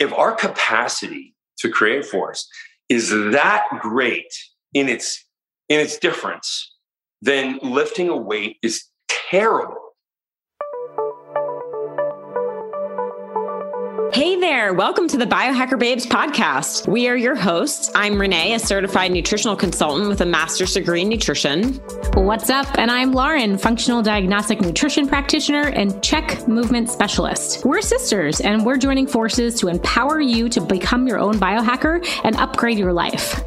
if our capacity to create force is that great in its in its difference, then lifting a weight is terrible. Hey there, welcome to the Biohacker Babes podcast. We are your hosts. I'm Renee, a certified nutritional consultant with a master's degree in nutrition. What's up? And I'm Lauren, functional diagnostic nutrition practitioner and CHEK movement specialist. We're sisters, and we're joining forces to empower you to become your own biohacker and upgrade your life.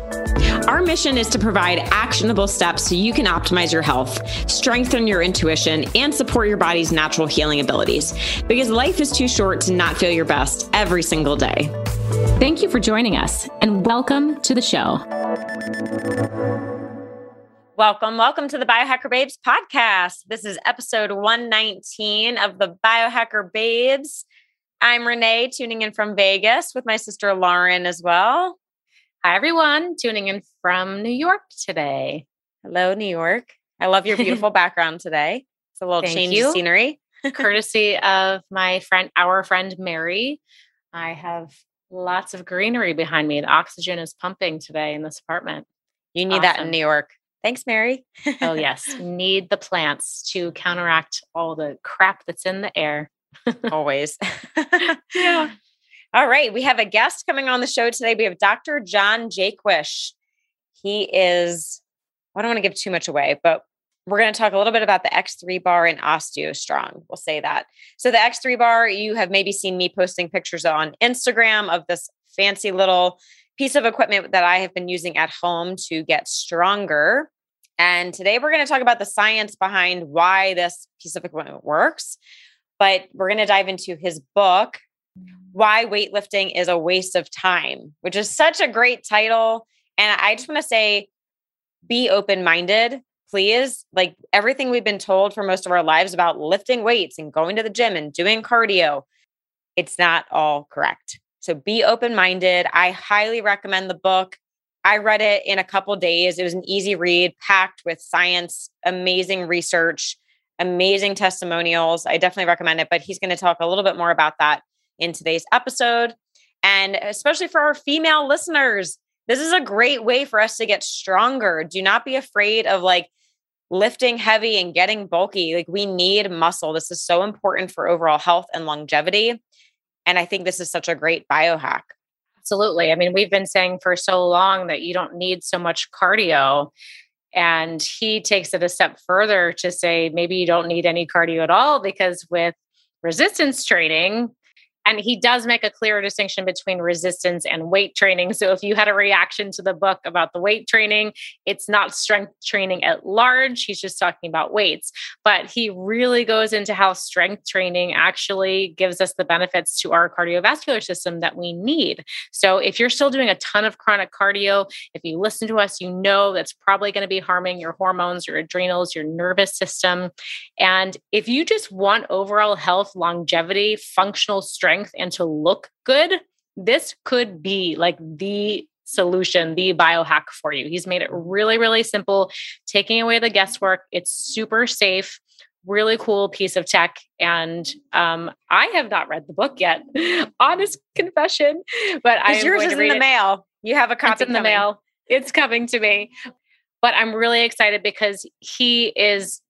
Our mission is to provide actionable steps so you can optimize your health, strengthen your intuition, and support your body's natural healing abilities. Because life is too short to not feel your best every single day. Thank you for joining us and welcome to the show. Welcome, welcome to the Biohacker Babes podcast. This is episode 119 of the Biohacker Babes. I'm Renee, tuning in from Vegas with my sister Lauren as well. Hi, everyone, tuning in from New York today. Hello, New York. I love your beautiful background today. It's a little Thank change you. of scenery. Courtesy of my friend, our friend Mary. I have lots of greenery behind me. The oxygen is pumping today in this apartment. You need that in New York. Thanks, Mary. Oh, yes. Need the plants to counteract all the crap that's in the air. Always. Yeah. All right. We have a guest coming on the show today. We have Dr. John Jaquish. He is, I don't want to give too much away, but we're going to talk a little bit about the X3 bar and OsteoStrong. We'll say that. So, the X3 bar, you have maybe seen me posting pictures on Instagram of this fancy little piece of equipment that I have been using at home to get stronger. And today we're going to talk about the science behind why this piece of equipment works. But we're going to dive into his book, Why Weightlifting is a Waste of Time, which is such a great title. And I just want to say, be open minded, please. Like everything we've been told for most of our lives about lifting weights and going to the gym and doing cardio, it's not all correct. So be open minded. I highly recommend the book. I read it in a couple days. It was an easy read, packed with science, amazing research, amazing testimonials. I definitely recommend it, but he's going to talk a little bit more about that in today's episode. And especially for our female listeners, this is a great way for us to get stronger. Do not be afraid of like lifting heavy and getting bulky. Like we need muscle. This is so important for overall health and longevity. And I think this is such a great biohack. Absolutely. I mean, we've been saying for so long that you don't need so much cardio. And he takes it a step further to say maybe you don't need any cardio at all because with resistance training, and he does make a clear distinction between resistance and weight training. So if you had a reaction to the book about the weight training, it's not strength training at large. He's just talking about weights. But he really goes into how strength training actually gives us the benefits to our cardiovascular system that we need. So if you're still doing a ton of chronic cardio, if you listen to us, you know that's probably going to be harming your hormones, your adrenals, your nervous system. And if you just want overall health, longevity, functional strength, and to look good, this could be like the solution, the biohack for you. He's made it really, really simple, taking away the guesswork. It's super safe, really cool piece of tech. And um, I have not read the book yet, honest confession, but I yours is in the it. mail. You have a copy It's in the mail. It's coming to me. But I'm really excited because he is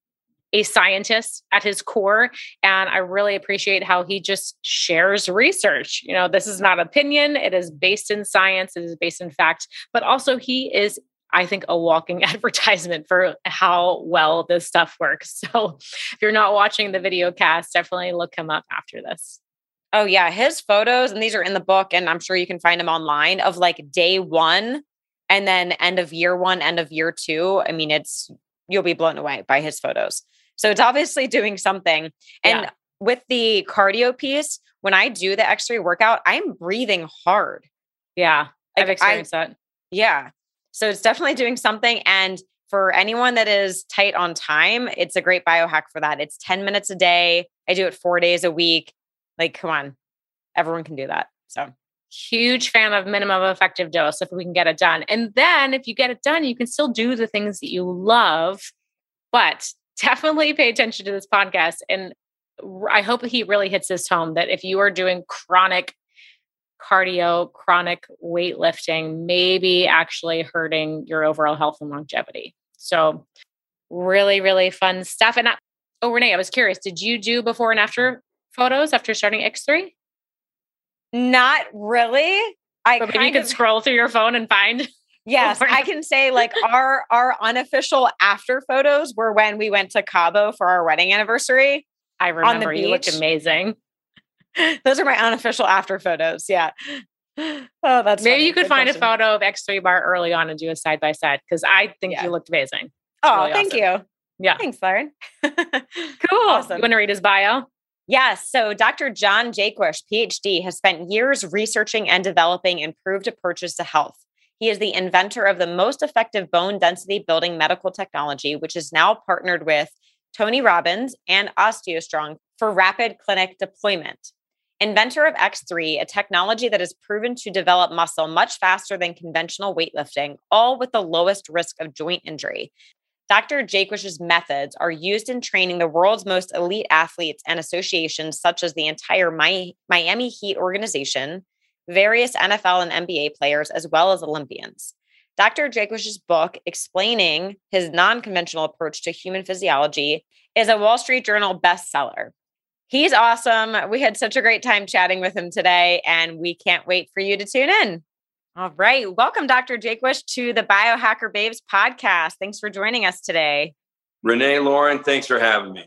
a scientist at his core. And I really appreciate how he just shares research. You know, this is not opinion, it is based in science, it is based in fact, but also he is. I think a walking advertisement for how well this stuff works. So, if you're not watching the video cast, definitely look him up after this. Oh yeah, his photos and these are in the book and I'm sure you can find them online of like day 1 and then end of year 1, end of year 2. I mean, it's you'll be blown away by his photos. So it's obviously doing something. And Yeah. with the cardio piece, when I do the X3 workout, I'm breathing hard. Yeah, I've Like, I- experienced that. Yeah. So it's definitely doing something. And for anyone that is tight on time, it's a great biohack for that. It's 10 minutes a day. I do it four days a week. Like, come on, everyone can do that. So huge fan of minimum effective dose if we can get it done. And then if you get it done, you can still do the things that you love, but definitely pay attention to this podcast. And I hope he really hits this home that if you are doing chronic cardio, chronic weightlifting, maybe actually hurting your overall health and longevity. So, really, really fun stuff. And I, oh, Renee, I was curious, did you do before and after photos after starting X3? Not really. I but maybe you could scroll through your phone and find. Yes, I can say like our our unofficial after photos were when we went to Cabo for our wedding anniversary. I remember you looked amazing. Those are my unofficial after photos. Yeah. Oh, that's maybe funny. you could Good find question. a photo of X3 bar early on and do a side by side because I think yeah. you looked amazing. oh, really thank awesome. you. Yeah. Thanks, Lauren. cool. Awesome. You want to read his bio? Yes. So Dr. John Jaquish, PhD, has spent years researching and developing improved approaches to health. He is the inventor of the most effective bone density building medical technology, which is now partnered with Tony Robbins and OsteoStrong for rapid clinic deployment inventor of X3, a technology that is proven to develop muscle much faster than conventional weightlifting, all with the lowest risk of joint injury. Dr. Jaquish's methods are used in training the world's most elite athletes and associations, such as the entire Miami Heat organization, various NFL and NBA players, as well as Olympians. Dr. Jaquish's book, explaining his non conventional approach to human physiology, is a Wall Street Journal bestseller. He's awesome. We had such a great time chatting with him today, and we can't wait for you to tune in. All right. Welcome, Dr. Jaquish, to the Biohacker Babes podcast. Thanks for joining us today. Renee, Lauren, thanks for having me.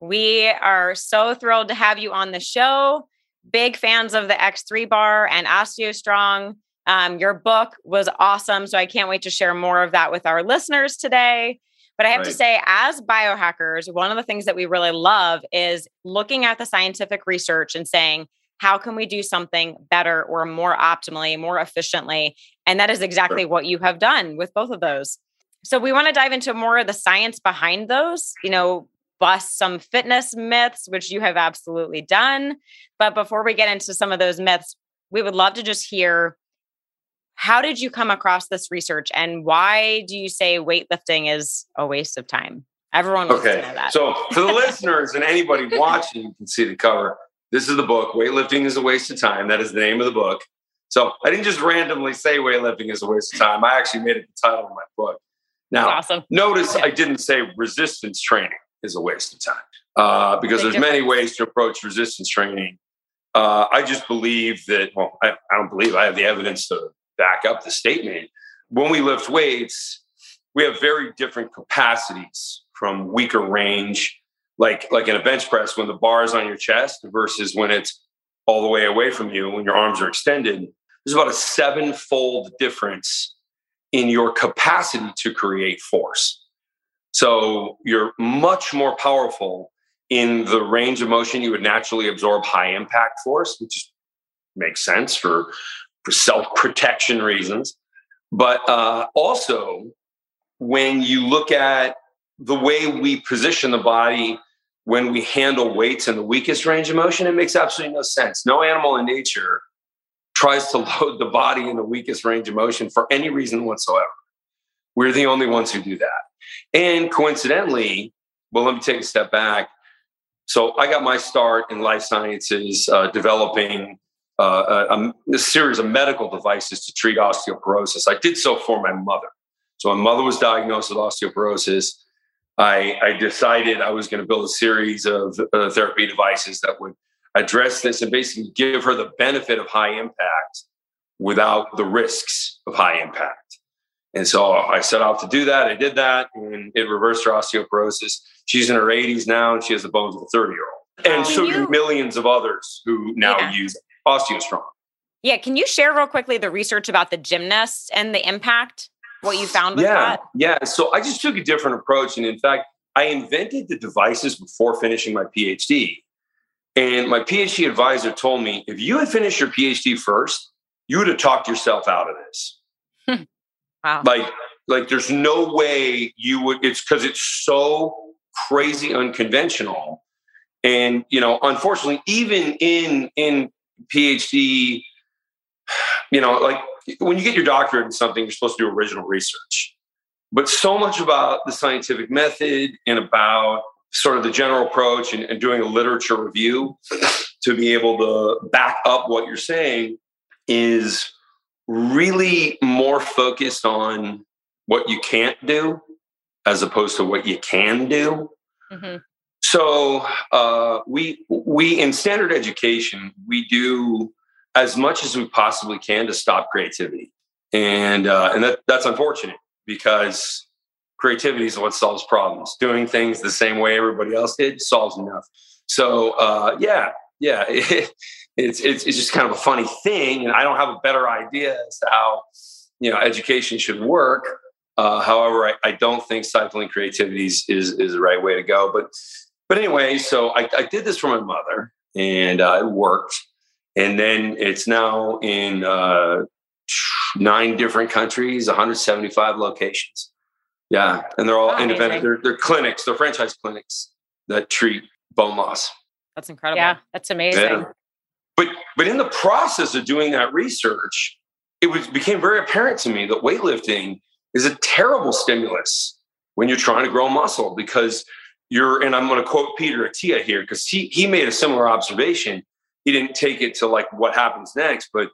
We are so thrilled to have you on the show. Big fans of the X3 bar and OsteoStrong. Um, your book was awesome. So I can't wait to share more of that with our listeners today. But I have right. to say, as biohackers, one of the things that we really love is looking at the scientific research and saying, how can we do something better or more optimally, more efficiently? And that is exactly sure. what you have done with both of those. So we want to dive into more of the science behind those, you know, bust some fitness myths, which you have absolutely done. But before we get into some of those myths, we would love to just hear how did you come across this research and why do you say weightlifting is a waste of time? Everyone wants okay. to know that. So, for the listeners and anybody watching, you can see the cover. This is the book, Weightlifting is a Waste of Time. That is the name of the book. So, I didn't just randomly say weightlifting is a waste of time. I actually made it the title of my book. Now, awesome. notice I didn't say resistance training is a waste of time uh, because there's difference. many ways to approach resistance training. Uh, I just believe that, well, I, I don't believe I have the evidence to back up the statement. When we lift weights, we have very different capacities from weaker range, like like in a bench press when the bar is on your chest versus when it's all the way away from you when your arms are extended. There's about a sevenfold difference in your capacity to create force. So you're much more powerful in the range of motion you would naturally absorb high impact force, which makes sense for for self protection reasons. But uh, also, when you look at the way we position the body when we handle weights in the weakest range of motion, it makes absolutely no sense. No animal in nature tries to load the body in the weakest range of motion for any reason whatsoever. We're the only ones who do that. And coincidentally, well, let me take a step back. So I got my start in life sciences uh, developing uh, a, a, series of medical devices to treat osteoporosis. I did so for my mother. So my mother was diagnosed with osteoporosis. I, I decided I was going to build a series of uh, therapy devices that would address this and basically give her the benefit of high impact without the risks of high impact. And so I set out to do that. I did that, and it reversed her osteoporosis. She's in her 80s now, and she has the bones of a 30 year old. And so do millions of others who now yeah. use. OsteoStrong. Yeah, can you share real quickly the research about the gymnasts and the impact? What you found with yeah, that? Yeah, so I just took a different approach, and in fact, I invented the devices before finishing my PhD. And my PhD advisor told me if you had finished your PhD first, you would have talked yourself out of this. Hmm. Wow. Like, like there's no way you would. It's because it's so crazy unconventional, and you know, unfortunately, even in in PhD, you know, like when you get your doctorate in something, you're supposed to do original research. But so much about the scientific method and about sort of the general approach and, and doing a literature review to be able to back up what you're saying is really more focused on what you can't do as opposed to what you can do. Mm-hmm. So uh, we we in standard education we do as much as we possibly can to stop creativity, and uh, and that that's unfortunate because creativity is what solves problems. Doing things the same way everybody else did solves enough. So uh, yeah, yeah, it, it's, it's it's just kind of a funny thing, and I don't have a better idea as to how you know education should work. Uh, however, I, I, don't think stifling creativity is, is, is the right way to go. But but anyway, so I, I did this for my mother, and uh, it worked. And then it's now in uh, nine different countries, 175 locations. Yeah, and they're all oh, independent. They're, they're clinics. They're franchise clinics that treat bone loss. That's incredible. Yeah, that's amazing. Yeah. But but in the process of doing that research, it was became very apparent to me that weightlifting is a terrible stimulus when you're trying to grow muscle because you're and I'm going to quote Peter Attia here because he he made a similar observation. He didn't take it to like what happens next, but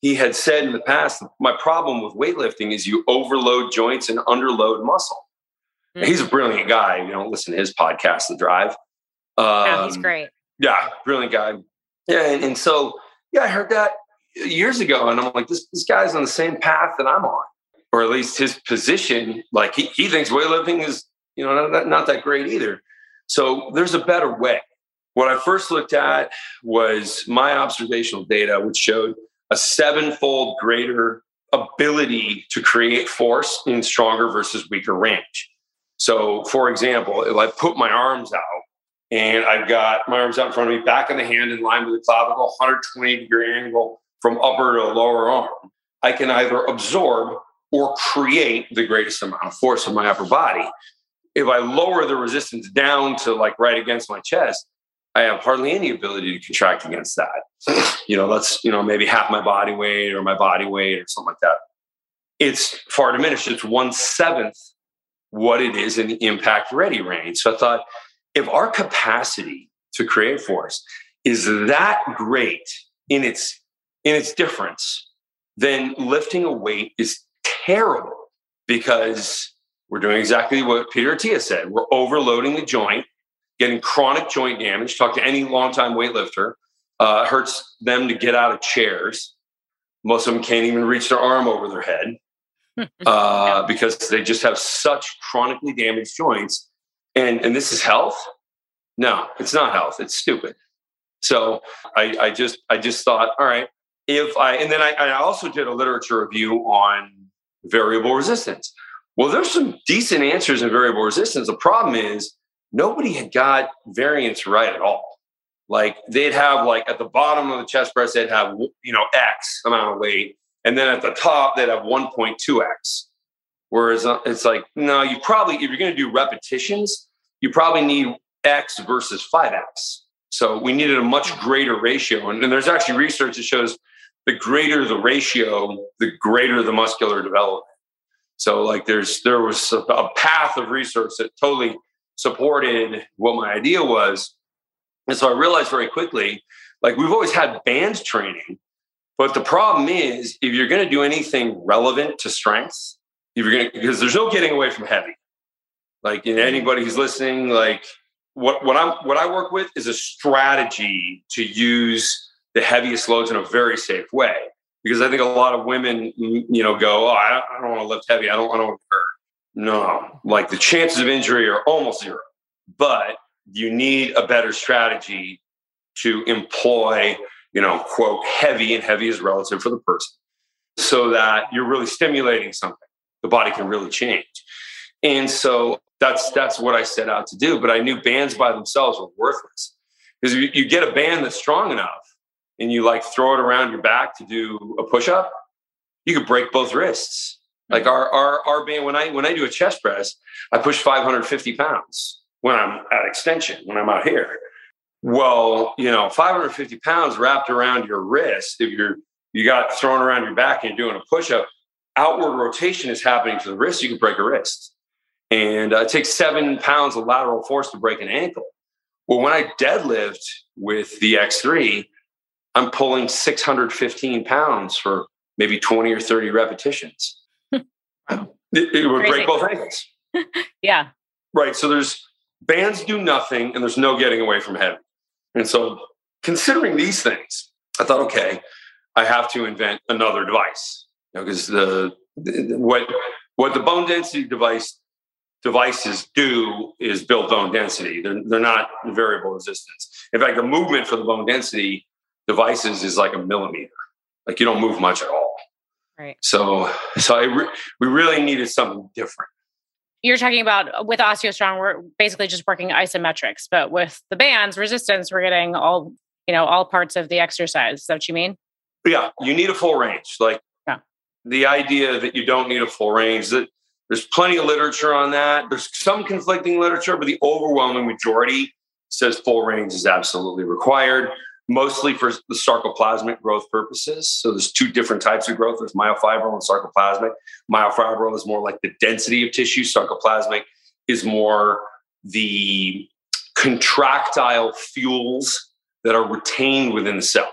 he had said in the past, my problem with weightlifting is you overload joints and underload muscle. Mm-hmm. He's a brilliant guy. You know, listen to his podcast, The Drive. Um, yeah, he's great. Yeah, brilliant guy. Yeah, and, and so yeah, I heard that years ago, and I'm like, this this guy's on the same path that I'm on, or at least his position. Like he he thinks weightlifting is you know not, not that great either. So there's a better way. What I first looked at was my observational data, which showed a sevenfold greater ability to create force in stronger versus weaker range. So, for example, if I put my arms out and I've got my arms out in front of me, back of the hand in line with the clavicle, 120 degree angle from upper to lower arm, I can either absorb or create the greatest amount of force in my upper body. If I lower the resistance down to like right against my chest, I have hardly any ability to contract against that. you know, that's, you know, maybe half my body weight or my body weight or something like that. It's far diminished. It's one seventh what it is in the impact ready range. So I thought if our capacity to create force is that great in its in its difference, then lifting a weight is terrible because we're doing exactly what Peter Attia said. We're overloading the joint getting chronic joint damage. Talk to any longtime weightlifter. Uh, hurts them to get out of chairs. Most of them can't even reach their arm over their head uh, because they just have such chronically damaged joints. And and this is health? No, it's not health. It's stupid. So I, I just I just thought, all right, if I and then I, I also did a literature review on variable resistance. Well, there's some decent answers in variable resistance. The problem is nobody had got variance right at all. Like they'd have like at the bottom of the chest press, they'd have you know X amount of weight, and then at the top they'd have 1.2x. Whereas uh, it's like no, you probably if you're going to do repetitions, you probably need X versus 5x. So we needed a much hmm. greater ratio, and, and there's actually research that shows the greater the ratio, the greater the muscular development. So like there's there was a, a path of research that totally supported what my idea was. And so I realized very quickly, like we've always had band training, but the problem is if you're going to do anything relevant to strengths, if you're going to, because there's no getting away from heavy. Like in anybody who's listening, like what, what I'm, what I work with is a strategy to use the heaviest loads in a very safe way. Because I think a lot of women, you know, go, oh, I don't, I don't want to lift heavy. I don't want to hurt. No, like the chances of injury are almost zero, but you need a better strategy to employ, you know, quote, heavy and heavy is relative for the person so that you're really stimulating something. The body can really change. And so that's that's what I set out to do. But I knew bands by themselves were worthless because you, you get a band that's strong enough and you like throw it around your back to do a push up, you could break both wrists like mm-hmm. our our our band when I when I do a chest press, I push 550 pounds when I'm at extension, when I'm out here. Well, you know, 550 pounds wrapped around your wrist, if you're you got thrown around your back and you're doing a push-up, outward rotation is happening to the wrist, you can break a wrist. And uh, it takes seven pounds of lateral force to break an ankle. Well, when I deadlift with the X3, I'm pulling 615 pounds for maybe 20 or 30 repetitions. it, it, would Crazy. break both ankles. Yeah. Right. So there's bands do nothing and there's no getting away from heavy. And so considering these things, I thought, okay, I have to invent another device. Because you know, the, the what what the bone density device devices do is build bone density. They're, they're not variable resistance. In fact, the movement for the bone density devices is like a millimeter. Like you don't move much at all. Right. So, so I re- we really needed something different. You're talking about uh, with OsteoStrong, we're basically just working isometrics, but with the bands resistance, we're getting all you know all parts of the exercise. Is that what you mean? Yeah, you need a full range. Like yeah. the idea that you don't need a full range. That there's plenty of literature on that. There's some conflicting literature, but the overwhelming majority says full range is absolutely required mostly for the sarcoplasmic growth purposes. So there's two different types of growth. There's myofibril and sarcoplasmic. Myofibril is more like the density of tissue. Sarcoplasmic is more the contractile fuels that are retained within the cell.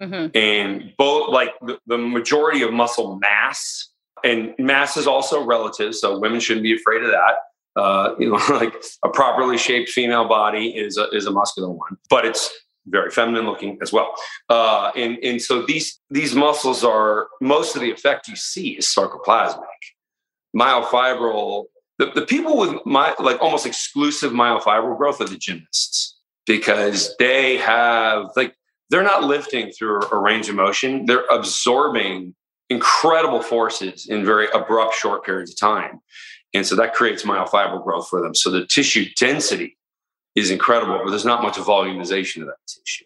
Mm-hmm. And both like the, the majority of muscle mass and mass is also relative. So women shouldn't be afraid of that. Uh, you know, like a properly shaped female body is a, is a muscular one, but it's very feminine looking as well. Uh, and, and so these, these muscles are most of the effect you see is sarcoplasmic. Myofibril, the, the people with my like almost exclusive myofibril growth are the gymnasts because they have like they're not lifting through a range of motion, they're absorbing incredible forces in very abrupt short periods of time. And so that creates myofibril growth for them. So the tissue density is incredible, but there's not much volumization of that tissue.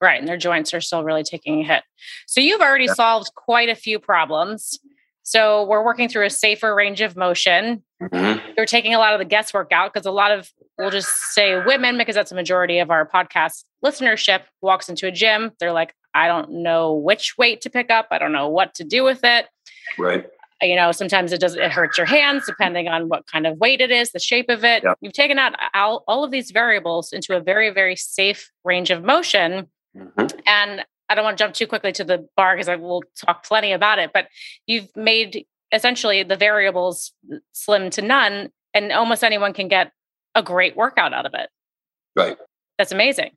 Right. And their joints are still really taking a hit. So you've already yeah. solved quite a few problems. So we're working through a safer range of motion. Mm-hmm. You're taking a lot of the guesswork out because a lot of, we'll just say women, because that's a majority of our podcast listenership, walks into a gym. They're like, I don't know which weight to pick up. I don't know what to do with it. Right you know sometimes it doesn't. it hurts your hands depending on what kind of weight it is the shape of it yep. you've taken out all, all of these variables into a very very safe range of motion mm-hmm. and i don't want to jump too quickly to the bar because i will talk plenty about it but you've made essentially the variables slim to none and almost anyone can get a great workout out of it right that's amazing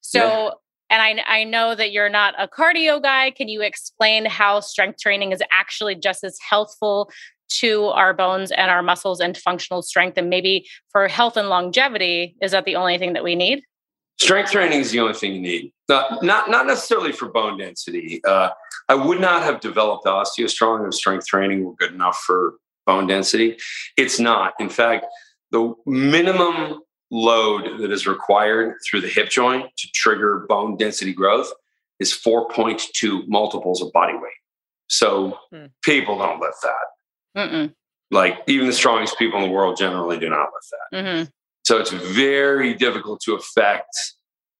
so and I, I know that you're not a cardio guy. Can you explain how strength training is actually just as healthful to our bones and our muscles and functional strength? And maybe for health and longevity, is that the only thing that we need? Strength training is the only thing you need. Not, not, not necessarily for bone density. Uh, I would not have developed OsteoStrong if strength training were good enough for bone density. It's not. In fact, the minimum load that is required through the hip joint to trigger bone density growth is 4.2 multiples of body weight. So hmm. people don't lift that. Mm-mm. Like even the strongest people in the world generally do not lift that. Mm-hmm. So it's very difficult to affect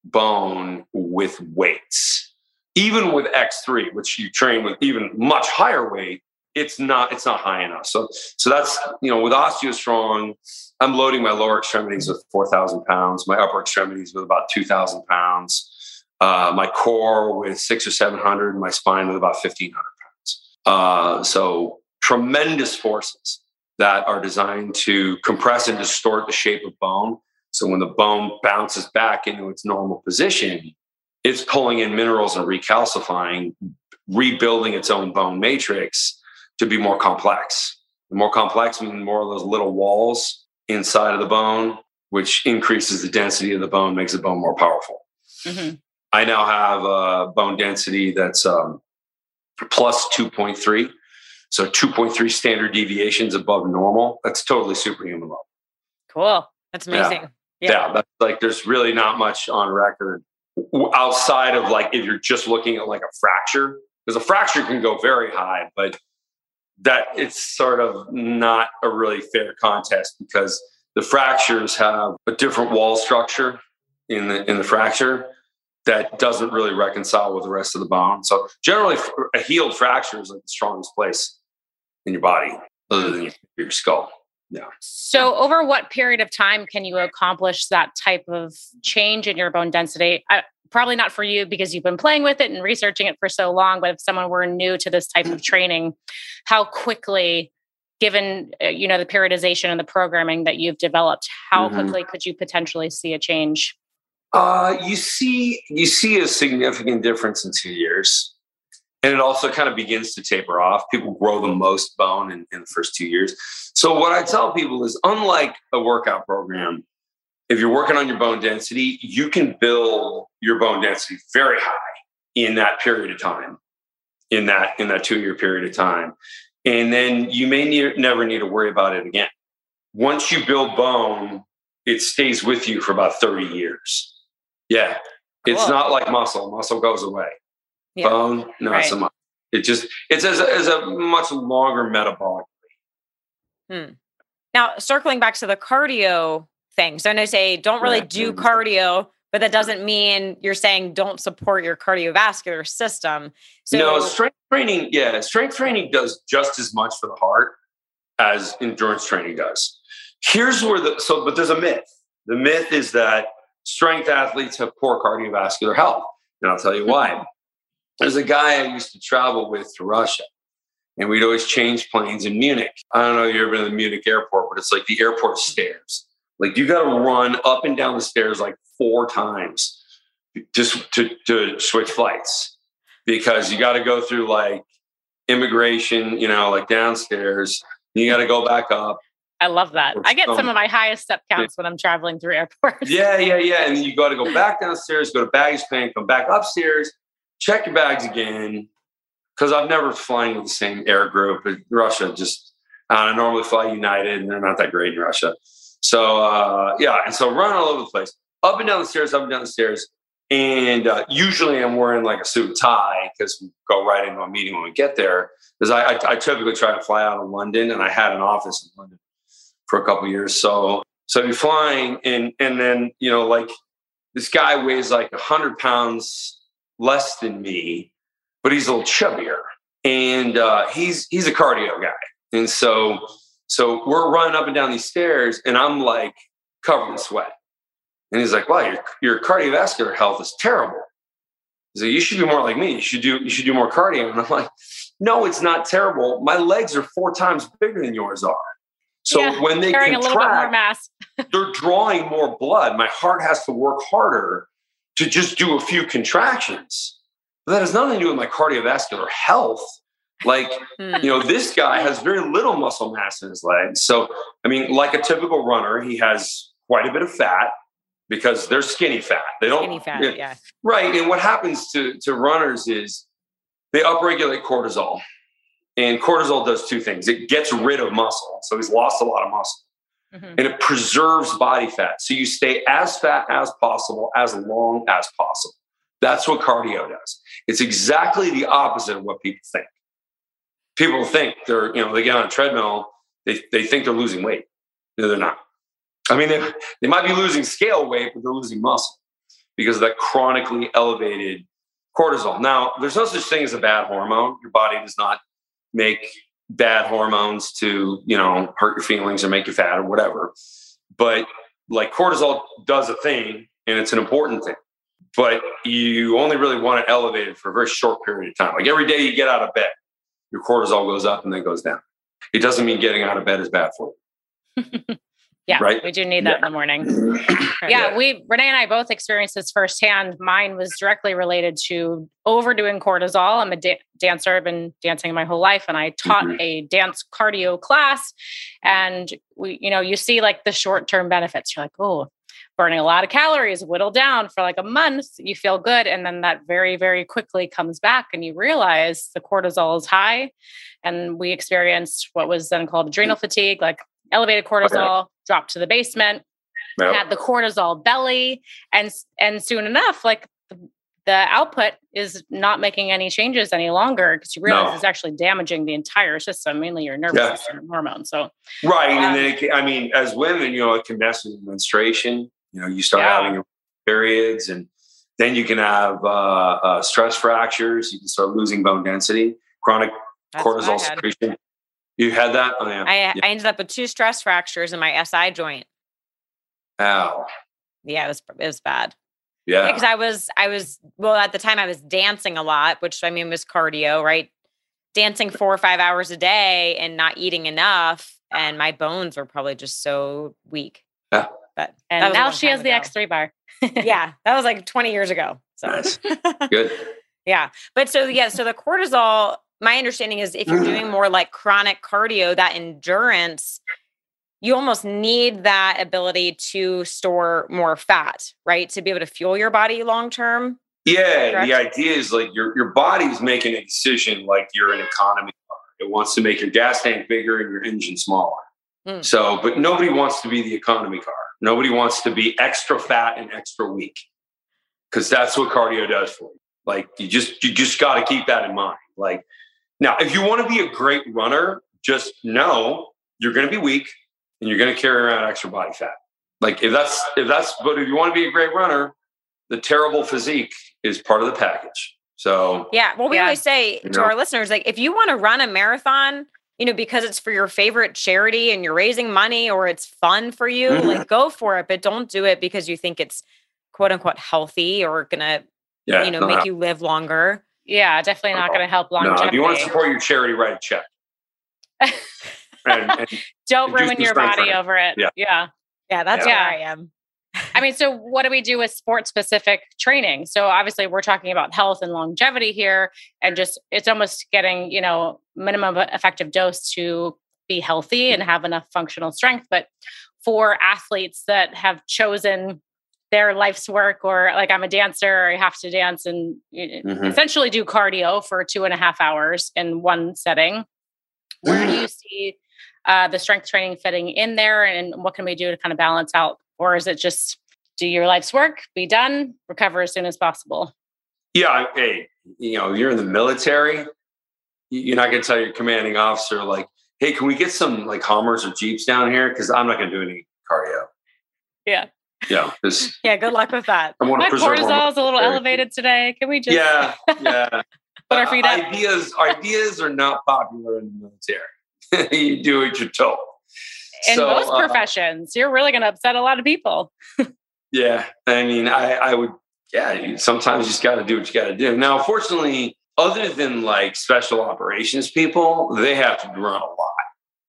bone with weights. Even with X3, which you train with even much higher weight, it's not it's not high enough. So so that's you know with OsteoStrong, I'm loading my lower extremities with 4,000 pounds, my upper extremities with about 2,000 pounds, uh, my core with six or 700, my spine with about 1,500 pounds. Uh, so tremendous forces that are designed to compress and distort the shape of bone. So when the bone bounces back into its normal position, it's pulling in minerals and recalcifying, rebuilding its own bone matrix to be more complex. The more complex means more of those little walls inside of the bone, which increases the density of the bone, makes the bone more powerful. Mm-hmm. I now have a bone density that's um, plus 2.3. So 2.3 standard deviations above normal. That's totally superhuman level. Cool. That's amazing. Yeah. Yeah. yeah. that's like there's really not much on record outside of like if you're just looking at like a fracture, because a fracture can go very high, but that it's sort of not a really fair contest because the fractures have a different wall structure in the in the fracture that doesn't really reconcile with the rest of the bone. So generally, a healed fracture is like the strongest place in your body, other than your skull. Yeah. So, over what period of time can you accomplish that type of change in your bone density? I, probably not for you because you've been playing with it and researching it for so long. But if someone were new to this type of training, how quickly, given uh, you know the periodization and the programming that you've developed, how mm-hmm. quickly could you potentially see a change? Uh, you see, you see a significant difference in two years, and it also kind of begins to taper off. People grow the most bone in, in the first two years. So what I tell people is, unlike a workout program, if you're working on your bone density, you can build your bone density very high in that period of time, in that in that two year period of time, and then you may need, never need to worry about it again. Once you build bone, it stays with you for about 30 years. Yeah, it's not like muscle. Muscle goes away. Yeah. Bone, not right. so much. It just it's as a, as a much longer metabolic. Hmm. Now, circling back to the cardio thing. So I say don't really do cardio, but that doesn't mean you're saying don't support your cardiovascular system. So no, strength training, yeah, strength training does just as much for the heart as endurance training does. Here's where the so, but there's a myth. The myth is that strength athletes have poor cardiovascular health. And I'll tell you why. There's a guy I used to travel with to Russia, and we'd always change planes in Munich. I don't know if you've ever been to the Munich airport, but it's like the airport stairs. Like you got to run up and down the stairs like four times just to, to switch flights because you got to go through like immigration, you know, like downstairs. You got to go back up. I love that. I get some of my highest step counts when I'm traveling through airports. Yeah, yeah, yeah. And you got to go back downstairs, go to baggage claim, come back upstairs, check your bags again. Because I've never flown with the same air group. Russia just, I normally fly United, and they're not that great in Russia. So uh, yeah, and so run all over the place, up and down the stairs, up and down the stairs. And uh, usually I'm wearing like a suit and tie because we go right into a meeting when we get there. Because I, I, I, typically try to fly out of London, and I had an office in London for a couple years. So so you're flying, and and then you know like this guy weighs like hundred pounds less than me, but he's a little chubbier, and uh, he's he's a cardio guy, and so so we're running up and down these stairs, and I'm like covered in sweat. And he's like, "Wow, your your cardiovascular health is terrible." He's like, "You should be more like me. You should do you should do more cardio." And I'm like, "No, it's not terrible. My legs are four times bigger than yours are." So yeah, when they carrying contract, a little bit more mass, they're drawing more blood. My heart has to work harder to just do a few contractions. But that has nothing to do with my cardiovascular health. Like, hmm. you know, this guy has very little muscle mass in his legs. So, I mean, like a typical runner, he has quite a bit of fat because they're skinny fat. They don't skinny fat, yeah. Right. And what happens to, to runners is they upregulate cortisol. And cortisol does two things. It gets rid of muscle. So he's lost a lot of muscle. Mm-hmm. And it preserves body fat. So you stay as fat as possible, as long as possible. That's what cardio does. It's exactly the opposite of what people think people think they're, you know, they get on a treadmill, they, they think they're losing weight. No, they're not. I mean, they, they might be losing scale weight, but they're losing muscle because of that chronically elevated cortisol. Now, there's no such thing as a bad hormone. Your body does not make bad hormones to, you know, hurt your feelings or make you fat or whatever. But like cortisol does a thing and it's an important thing. But you only really want it for a very short period of time. Like every day you get out of bed, your cortisol goes up and then goes down. It doesn't mean getting out of bed is bad for you. yeah, right? we do need that yeah. in the morning. yeah, yeah, we Renee and I both experienced this firsthand. Mine was directly related to overdoing cortisol. I'm a da- dancer, I've been dancing my whole life, and I taught mm-hmm. a dance cardio class. And we, you know, you see like the short term benefits. You're like, oh, burning a lot of calories, whittle down for like a month, you feel good. And then that very, very quickly comes back and you realize the cortisol is high. And we experienced what was then called adrenal fatigue, like elevated cortisol, okay. dropped to the basement, had the cortisol belly. And, and soon enough, like the, output is not making any changes any longer because you realize no. it's actually damaging the entire system, mainly your nervous yeah. system and hormones. So, right. Um, and then, it can, I mean, as women, you know, it can mess with menstruation. You know, you start yeah. having periods, and then you can have uh, uh, stress fractures. You can start losing bone density, chronic That's cortisol secretion. You had that? Oh, yeah. I, yeah. I ended up with two stress fractures in my SI joint. Ow. Yeah, it was it was bad. Yeah. because I was I was well at the time I was dancing a lot, which I mean was cardio, right? Dancing four or five hours a day and not eating enough, and my bones were probably just so weak. Yeah. But And that was a now she time has the. X3 bar. yeah, that was like 20 years ago. So Nice. Good. yeah. But so yeah, so the cortisol, my understanding is if you're doing more like chronic cardio, that endurance, you almost need that ability to store more fat, right? To be able to fuel your body long term. Yeah, Correct? the idea is like your your body's making a decision like you're an economy car. It wants to make your gas tank bigger and your engine smaller. Mm. So, but nobody wants to be the economy car. Nobody wants to be extra fat and extra weak. Cuz that's what cardio does for you. Like you just you just got to keep that in mind. Like now, if you want to be a great runner, just know you're going to be weak and you're going to carry around extra body fat. Like if that's if that's but if you want to be a great runner, the terrible physique is part of the package. So Yeah. Well, we Yeah. always say to know? our listeners, like if you want to run a marathon, you know, because it's for your favorite charity and you're raising money or it's fun for you, Mhm. like go for it, but don't do it because you think it's quote unquote healthy or gonna, yeah, you know, no, make you live longer. Yeah, definitely not going to help no, longevity. if you want to support your charity, write a check. and, and Don't do ruin your body training. over it. Yeah. yeah. Yeah, that's Yeah. where I am. I mean, so what do we do with sport specific training? So obviously we're talking about health and longevity here and just it's almost getting, you know, minimum effective dose to be healthy and have enough functional strength, but for athletes that have chosen their life's work or like I'm a dancer, I have to dance and you know, Mhm. essentially do cardio for two and a half hours in one setting. Where do you see uh, the strength training fitting in there and what can we do to kind of balance out or is it just do your life's work be done recover as soon as possible yeah, hey, you know, you're in the military. you- You're not going to tell your commanding officer like, "Hey, can we get some like Hummers or Jeeps down here?" Because I'm not going to do any cardio. Yeah. Yeah, Yeah, good luck with that. My to preserve. our cortisol is a little elevated today can we just Yeah, yeah. Put our feet up. Ideas, ideas are not popular in the military. you do what you're told. in So, most uh, professions you're really going to upset a lot of people Yeah, I mean, I, I would. Yeah, sometimes you just got to do what you got to do. Now, fortunately, other than like special operations people, they have to run a lot.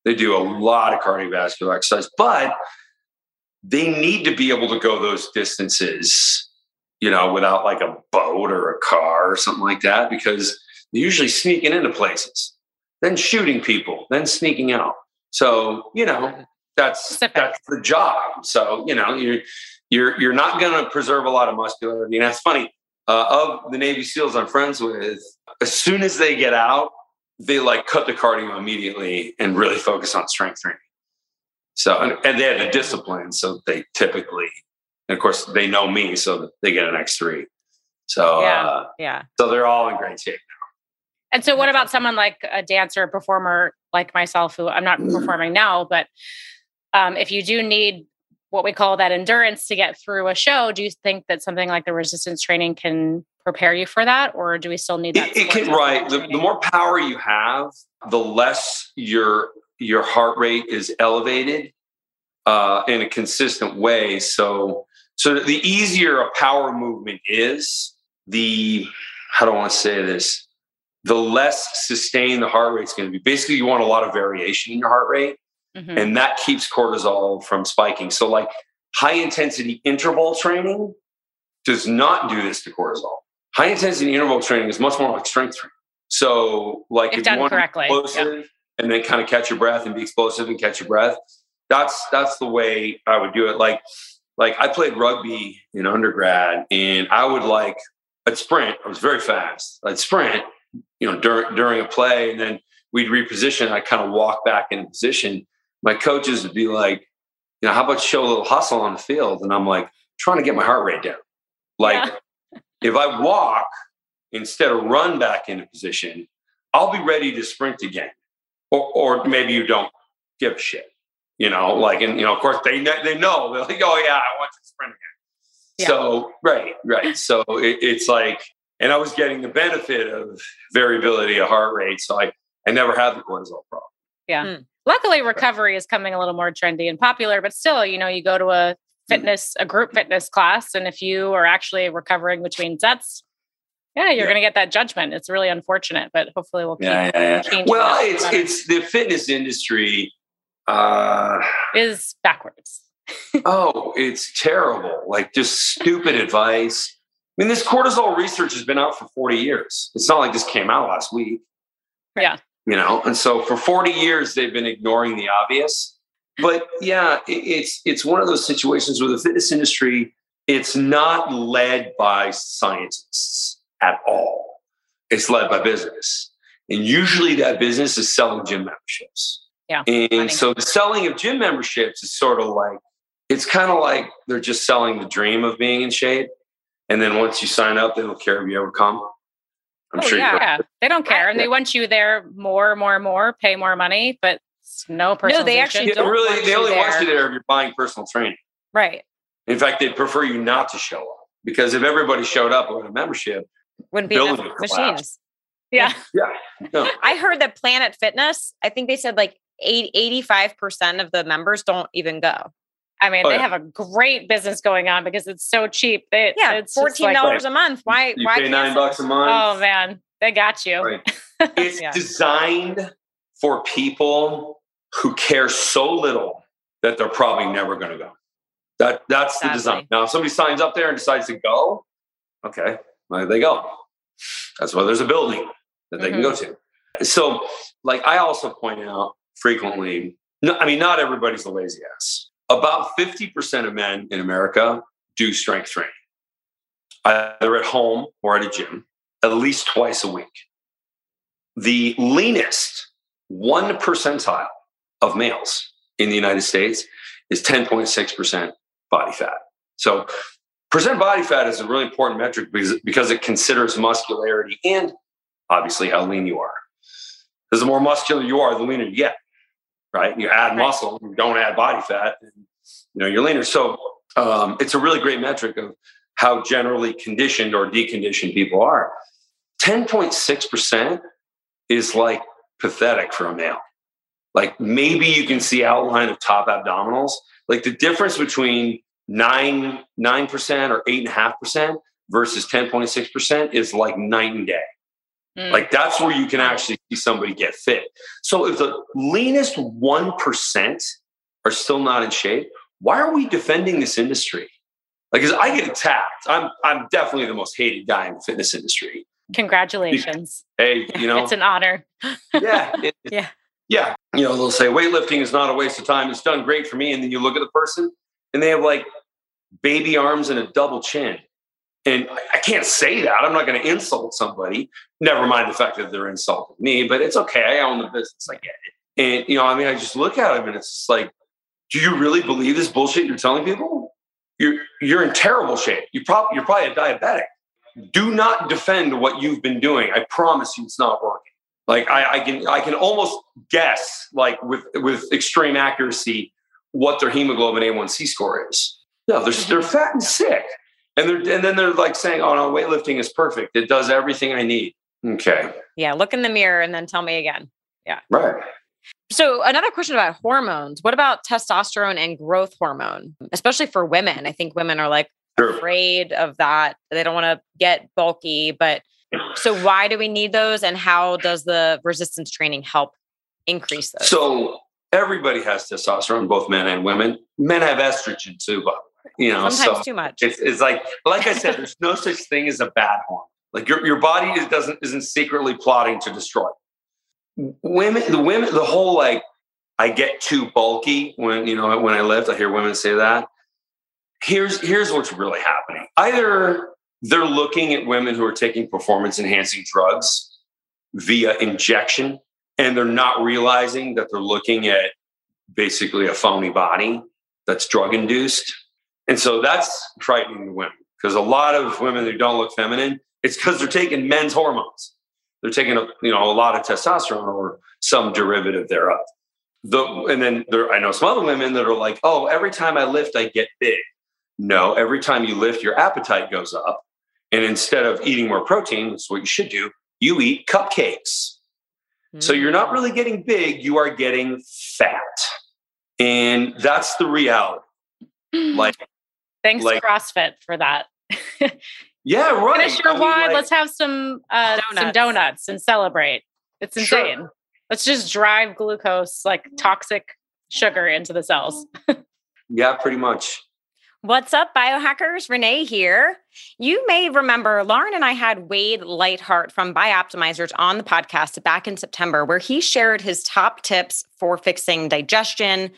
They do a lot of cardiovascular exercise, but they need to be able to go those distances, you know, without like a boat or a car or something like that, because they're usually sneaking into places, then shooting people, then sneaking out. So, you know, that's that's the job. So, you know, you're you're you're not going to preserve a lot of muscularity. And that's funny. Uh, of the Navy SEALs I'm friends with, as soon as they get out, they like cut the cardio immediately and really focus on strength training. So, and, and they have the discipline. So they typically, and of course, they know me, so they get an X3. So, Yeah. uh, Yeah. so they're all in great shape. And so what about someone like a dancer a performer like myself who i'm not Mm. performing now but um, if you do need what we call that endurance to get through a show do you think that something like the resistance training can prepare you for that or do we still need that It, it can right. The, the more power you have, the less your your heart rate is elevated uh, in a consistent way. So so the easier a power movement is, the how do I want to say this? The less sustained the heart rate is going to be. Basically, you want a lot of variation in your heart rate Mhm. and that keeps cortisol from spiking. So, like high intensity interval training does not do this to cortisol. High intensity interval training is much more like strength training. So, like If if, done you want correctly, to be explosive and then kind of catch your breath and be explosive and catch your breath, that's that's the way I would do it. Like, like I played rugby in undergrad, and I would like I'd sprint. I was very fast. I'd sprint, you know, during during a play, and then we'd reposition. I kind of walk back in position. My coaches would be like, you know, how about show a little hustle on the field? And I'm like, trying to get my heart rate down. Like, if I walk instead of run back into position, I'll be ready to sprint again. Or, or maybe you don't give a shit, you know, like, and, you know, of course they, they know, they're like, oh, yeah, I want you to sprint again. Yeah. So, right, right. So it, it's like, and I was getting the benefit of variability of heart rate. So I, I never had the cortisol problem. Yeah. Luckily, recovery is coming a little more trendy and popular, but still, you know, you go to a fitness, a group fitness class. And if you are actually recovering between sets, yeah, you're Yeah. going to get that judgment. It's really unfortunate, but hopefully we'll keep Yeah, yeah, yeah. changing Well, that it's better. it's the fitness industry. Uh, is backwards. oh, it's terrible. Like just stupid advice. I mean, this cortisol research has been out for 40 years. It's not like this came out last week. Yeah. You know, and so for 40 years they've been ignoring the obvious. But yeah, it, it's it's one of those situations where the fitness industry it's not led by scientists at all. It's led by business. And usually that business is selling gym memberships. Yeah, And so the selling of gym memberships is sort of like it's kind of like they're just selling the dream of being in shape. And then once you sign up, they don't care if you ever come. I'm Oh, sure yeah. Yeah, they don't care, and they want you there more, more, more, pay more money, but it's no personalization. they actually yeah, don't really want they you only want you there if you're buying personal training. Right. In fact, they'd prefer you not to show up because if everybody showed up with a membership, Wouldn't be enough would machines. Yeah, yeah, no, I heard that Planet Fitness, I think they said like eight, 85% of the members don't even go. I mean, Oh, they yeah. have a great business going on because it's so cheap. They, Yeah, it's $14 like, a month. Why? you why pay nine bucks a month. oh man, they got you. Right. It's Yeah. designed for people who care so little that they're probably never going to go. That that's the design. Now, if somebody signs up there and decides to go, okay, well, they go. That's why there's a building that they can go mm-hmm. to. So, like I also point out frequently, no, I mean, not everybody's a lazy ass. About 50% of men in America do strength training, either at home or at a gym, at least twice a week the leanest one percentile of males in the United States is 10.6% body fat. So, percent body fat is a really important metric because, because it considers muscularity and obviously how lean you are. Because the more muscular you are, the leaner you get, right? You add Right. muscle, you don't add body fat, and, you know, you're leaner. So, um, it's a really great metric of how generally conditioned or deconditioned people are. 10.6% is like pathetic for a male. Like maybe you can see outline of top abdominals. Like the difference between nine nine percent or eight and a half percent versus ten point six percent is like night and day. Mm. Like that's where you can actually see somebody get fit. So if the leanest one percent are still not in shape, why are we defending this industry? Like, because I get attacked. I'm I'm definitely the most hated guy in the fitness industry. Congratulations. Hey, you know, it's an honor. yeah, it- Yeah. yeah. You know, they'll say weightlifting is not a waste of time. It's done great for me. And then you look at the person and they have like baby arms and a double chin. And I- can't say that. I'm not going to insult somebody. Never mind the fact that they're insulting me, but it's okay. I own the business. I get it. And, you know, I mean, I just look at them and it's just like, do you really believe this bullshit you're telling people? You're, you're in terrible shape. You prob- you're probably a diabetic. Do not defend what you've been doing. I promise you it's not working. Like I, I can I can almost guess like with with extreme accuracy what their hemoglobin A1C score is. No, they're they're fat and sick. And they're and then they're like saying, Oh no, weightlifting is perfect. It does everything I need. Okay. Yeah. Look in the mirror and then tell me again. Yeah. Right. So another question about hormones. What about testosterone and growth hormone, especially for women? I think women are like Sure. afraid of that. They don't want to get bulky, but so why do we need those and how does the resistance training help increase those? So everybody has testosterone, both men and women. Men have estrogen too, by the way. You know, Sometimes so too much. it's, it's like like I said, there's no such thing as a bad hormone. Like your, your body is, doesn't isn't secretly plotting to destroy. Women, the women, the whole like I get too bulky when you know when I lift. I hear women say that. Here's here's what's really happening. Either they're looking at women who are taking performance enhancing drugs via injection, and they're not realizing that they're looking at basically a phony body that's drug induced. And so that's frightening to women because a lot of women who don't look feminine, it's because they're taking men's hormones. They're taking a, you know a lot of testosterone or some derivative thereof. The, and then there, I know some other women that are like, oh, every time I lift, I get big. No, every time you lift, your appetite goes up. And instead of eating more protein, that's what you should do, you eat cupcakes. So you're not really getting big, you are getting fat. And that's the reality. Mm. Like Thanks Like- CrossFit for that. Yeah, right. Finish your I mean, wine. like- Let's have some uh, some Donuts. donuts and celebrate. It's Sure. insane. Let's just drive glucose like toxic sugar into the cells. yeah, pretty much. What's up, biohackers? Renee here. You may remember Lauren and I had Wade Lightheart from Bioptimizers on the podcast back in September, where he shared his top tips for fixing digestion,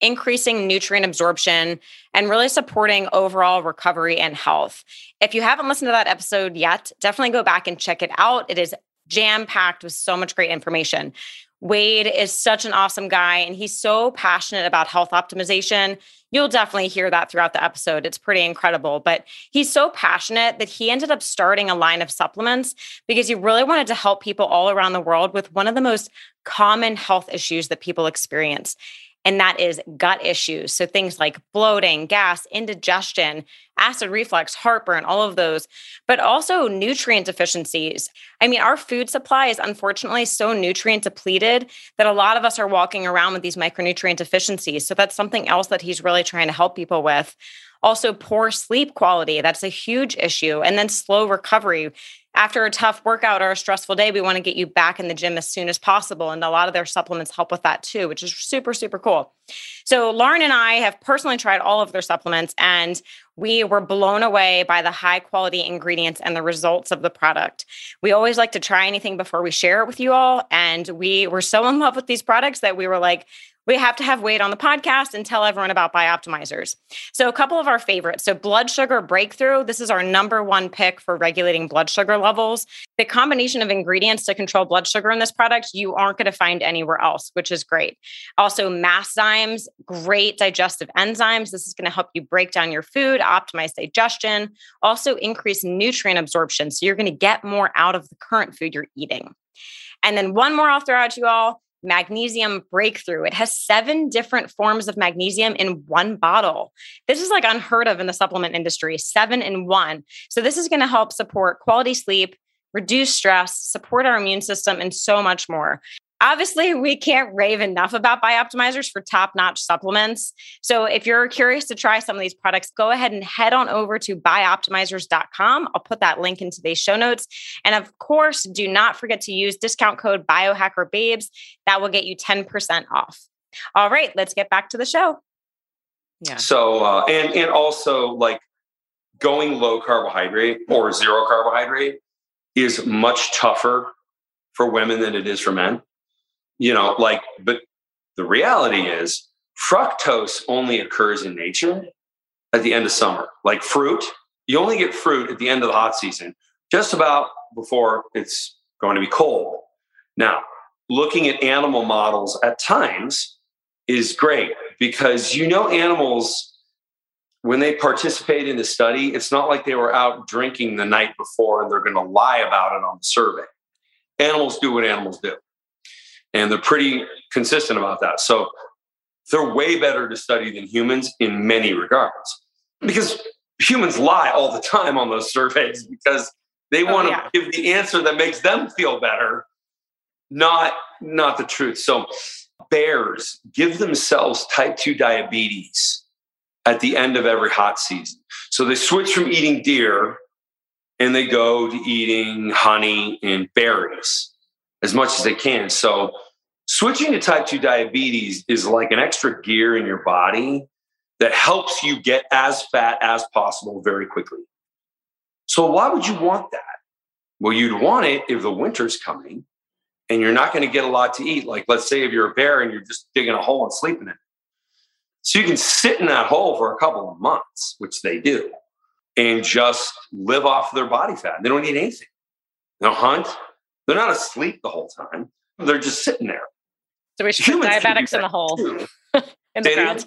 increasing nutrient absorption, and really supporting overall recovery and health. If you haven't listened to that episode yet, definitely go back and check it out. It is jam packed with so much great information. Wade is such an awesome guy and he's so passionate about health optimization. You'll definitely hear that throughout the episode. It's pretty incredible. But he's so passionate that he ended up starting a line of supplements because he really wanted to help people all around the world with one of the most common health issues that people experience. And that is gut issues. So things like bloating, gas, indigestion, acid reflux, heartburn, all of those, but also nutrient deficiencies. I mean, our food supply is unfortunately so nutrient depleted that a lot of us are walking around with these micronutrient deficiencies. So that's something else that he's really trying to help people with. Also, poor sleep quality. That's a huge issue. And then slow recovery. After a tough workout or a stressful day, we want to get you back in the gym as soon as possible. And a lot of their supplements help with that too, which is super, super cool. So, Lauren and I have personally tried all of their supplements and we were blown away by the high quality ingredients and the results of the product. We always like to try anything before we share it with you all. And we were so in love with these products that we were like, we have to have Wade on the podcast and tell everyone about Bioptimizers. So, a couple of our favorites. So, blood sugar breakthrough. This is our number one pick for regulating blood sugar levels. The combination of ingredients to control blood sugar in this product, you aren't going to find anywhere else, which is great. Also, Masszymes, great digestive enzymes. This is going to help you break down your food, optimize digestion, also increase nutrient absorption. So, you're going to get more out of the current food you're eating. And then one more I'll throw out to you all magnesium breakthrough. It has seven different forms of magnesium in one bottle. This is like unheard of in the supplement industry, seven in one. So, this is going to help support quality sleep, reduce stress, support our immune system, and so much more. Obviously, we can't rave enough about Bioptimizers for top notch supplements. So, if you're curious to try some of these products, go ahead and head on over to bioptimizers.com. I'll put that link in today's show notes. And of course, do not forget to use discount code BiohackerBabes. That will get you 10% off. All right, let's get back to the show. Yeah. So uh, and and also like going low carbohydrate or zero carbohydrate is much tougher for women than it is for men. You know, like, but the reality is fructose only occurs in nature at the end of summer. Like fruit, you only get fruit at the end of the hot season, just about before it's going to be cold. Now, looking at animal models at times is great because you know animals when they participate in the study it's not like they were out drinking the night before and they're going to lie about it on the survey animals do what animals do and they're pretty consistent about that. So they're way better to study than humans in many regards because humans lie all the time on those surveys because they Oh, want to yeah. give the answer that makes them feel better not not the truth. So bears give themselves type 2 diabetes at the end of every hot season. So they switch from eating deer and they go to eating honey and berries as much as they can. So switching to type 2 diabetes is like an extra gear in your body that helps you get as fat as possible very quickly so why would you want that well you'd want it if the winter's coming and you're not going to get a lot to eat. Like, let's say if you're a bear and you're just digging a hole and sleeping in it. So you can sit in that hole for a couple of months, which they do, and just live off their body fat. They don't eat anything. They don't hunt. They're not asleep the whole time. They're just sitting there. So we should put Humans diabetics in the hole in the Say crowd.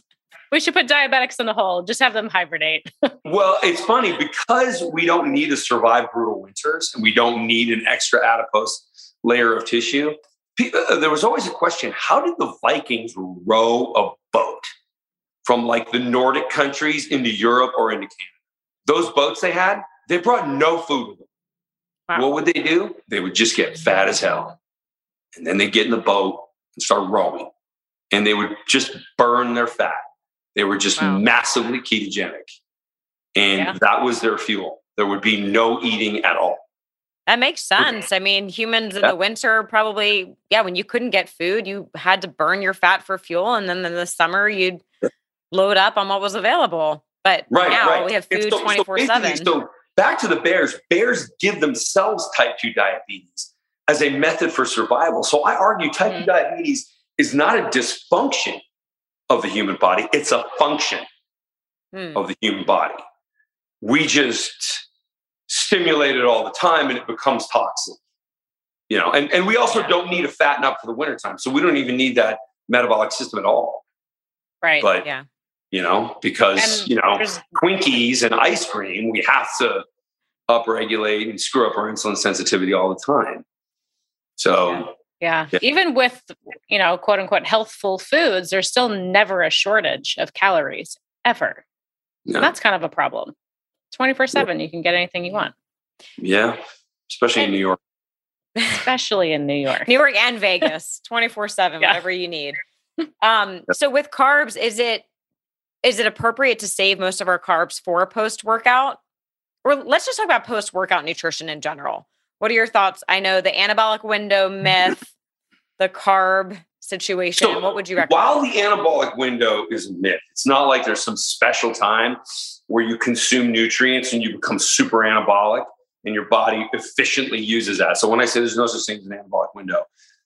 We should put diabetics in the hole. Just have them hibernate. Well, it's funny because we don't need to survive brutal winters and we don't need an extra adipose layer of tissue. pe- uh, There was always a question how did the Vikings row a boat from like the Nordic countries into Europe or into Canada? Those boats they had, they brought no food with them. Wow. What would they do? They would just get fat as hell. And then they'd get in the boat and start rowing. And they would just burn their fat. They were just Wow. massively ketogenic. And Yeah. that was their fuel. There would be no eating at all. That makes sense. I mean, humans in Yeah. the winter probably, yeah, when you couldn't get food, you had to burn your fat for fuel. And then in the summer, you'd load up on what was available. But Right, now right. we have food so- so 24 basically, 7. So back to the bears. Bears give themselves type 2 diabetes as a method for survival. So I argue type 2 Mhm. diabetes is not a dysfunction of the human body, it's a function Hmm. of the human body. We just stimulate it all the time and it becomes toxic. You know, and, and we also Yeah. don't need to fatten up for the wintertime. So we don't even need that metabolic system at all. Right. But Yeah. you know, because And you know, Twinkies and ice cream, we have to upregulate and screw up our insulin sensitivity all the time. So Yeah. Yeah. Even with, you know, quote unquote healthful foods, there's still never a shortage of calories ever. yeah, That's kind of a problem. 24 7, you can get anything you want, yeah, especially in New York. especially in New York. New York and Vegas, 24 7, Yeah. whatever you need. Um, so with carbs, is it is it appropriate to save most of our carbs for a post workout? Or let's just talk about post workout nutrition in general. What are your thoughts? I know the anabolic window myth, the carb situation. So, what would you recommend? While the anabolic window is a myth, it's not like there's some special time where you consume nutrients and you become super anabolic and your body efficiently uses that. So when I say there's no such thing as an anabolic window,